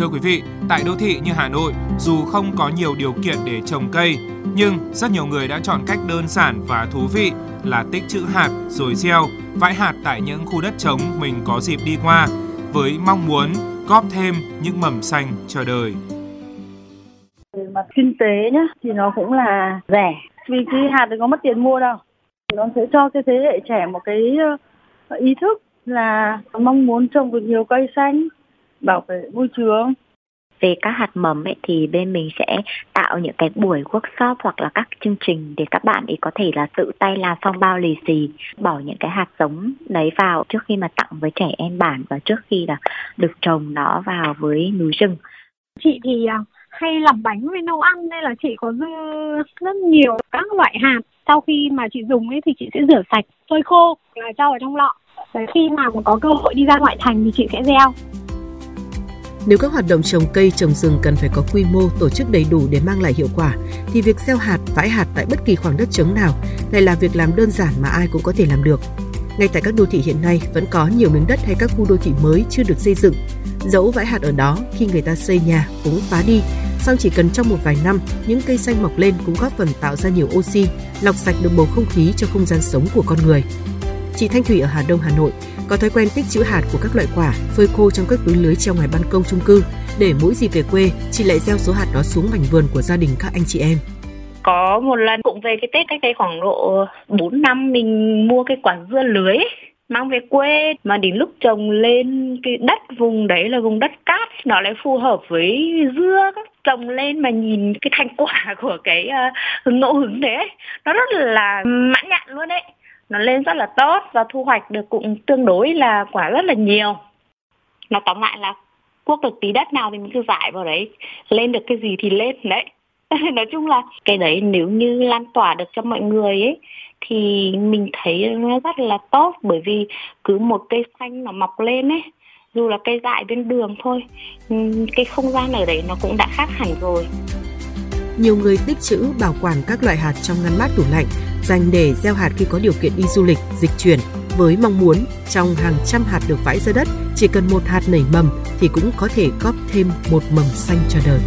Thưa quý vị, tại đô thị như Hà Nội, dù không có nhiều điều kiện để trồng cây, nhưng rất nhiều người đã chọn cách đơn giản và thú vị là tích trữ hạt rồi gieo, vãi hạt tại những khu đất trống mình có dịp đi qua với mong muốn góp thêm những mầm xanh cho đời. Về mặt kinh tế nhá thì nó cũng là rẻ vì cái hạt thì có mất tiền mua đâu. Nó sẽ cho cái thế hệ trẻ một cái ờ, ý thức là mong muốn trồng được nhiều cây xanh, bảo vệ môi trường. Về các hạt mầm ấy thì bên mình sẽ tạo những cái buổi workshop hoặc là các chương trình để các bạn ấy có thể là tự tay làm phong bao lì xì bỏ những cái hạt giống đấy vào trước khi mà tặng với trẻ em bản và trước khi là được trồng nó vào với núi rừng. Chị thì à, hay làm bánh với nấu ăn nên là chị có dư rất nhiều các loại hạt. Sau khi mà chị dùng ấy thì chị sẽ rửa sạch phơi khô là cho vào trong lọ. Đấy, khi nào mà có cơ hội đi ra ngoại thành thì chị sẽ gieo nếu các hoạt động trồng cây, trồng rừng cần phải có quy mô, tổ chức đầy đủ để mang lại hiệu quả, thì việc gieo hạt, vãi hạt tại bất kỳ khoảng đất trống nào lại là việc làm đơn giản mà ai cũng có thể làm được. Ngay tại các đô thị hiện nay vẫn có nhiều miếng đất hay các khu đô thị mới chưa được xây dựng. Dẫu vãi hạt ở đó khi người ta xây nhà cũng phá đi, song chỉ cần trong một vài năm, những cây xanh mọc lên cũng góp phần tạo ra nhiều oxy, lọc sạch được bầu không khí cho không gian sống của con người. Chị Thanh Thủy ở Hà Đông, Hà Nội có thói quen tích trữ hạt của các loại quả phơi khô trong các túi lưới treo ngoài ban công chung cư. Để mỗi dịp về quê chị lại gieo số hạt đó xuống mảnh vườn của gia đình các anh chị em. Có một lần cũng về cái Tết cách đây khoảng độ 4 năm mình mua cái quả dưa lưới mang về quê. Mà đến lúc trồng lên cái đất vùng đấy là vùng đất cát nó lại phù hợp với dưa trồng lên mà nhìn cái thành quả của cái uh, ngẫu hứng đấy nó rất là mãn nhạn luôn đấy nó lên rất là tốt và thu hoạch được cũng tương đối là quả rất là nhiều. Nó tóm lại là cuốc được tí đất nào thì mình cứ giải vào đấy, lên được cái gì thì lên đấy. Nói chung là cái đấy nếu như lan tỏa được cho mọi người ấy, thì mình thấy nó rất là tốt. Bởi vì cứ một cây xanh nó mọc lên ấy, dù là cây dại bên đường thôi cái không gian ở đấy nó cũng đã khác hẳn rồi nhiều người tích trữ bảo quản các loại hạt trong ngăn mát tủ lạnh dành để gieo hạt khi có điều kiện đi du lịch, dịch chuyển với mong muốn trong hàng trăm hạt được vãi ra đất chỉ cần một hạt nảy mầm thì cũng có thể góp thêm một mầm xanh cho đời.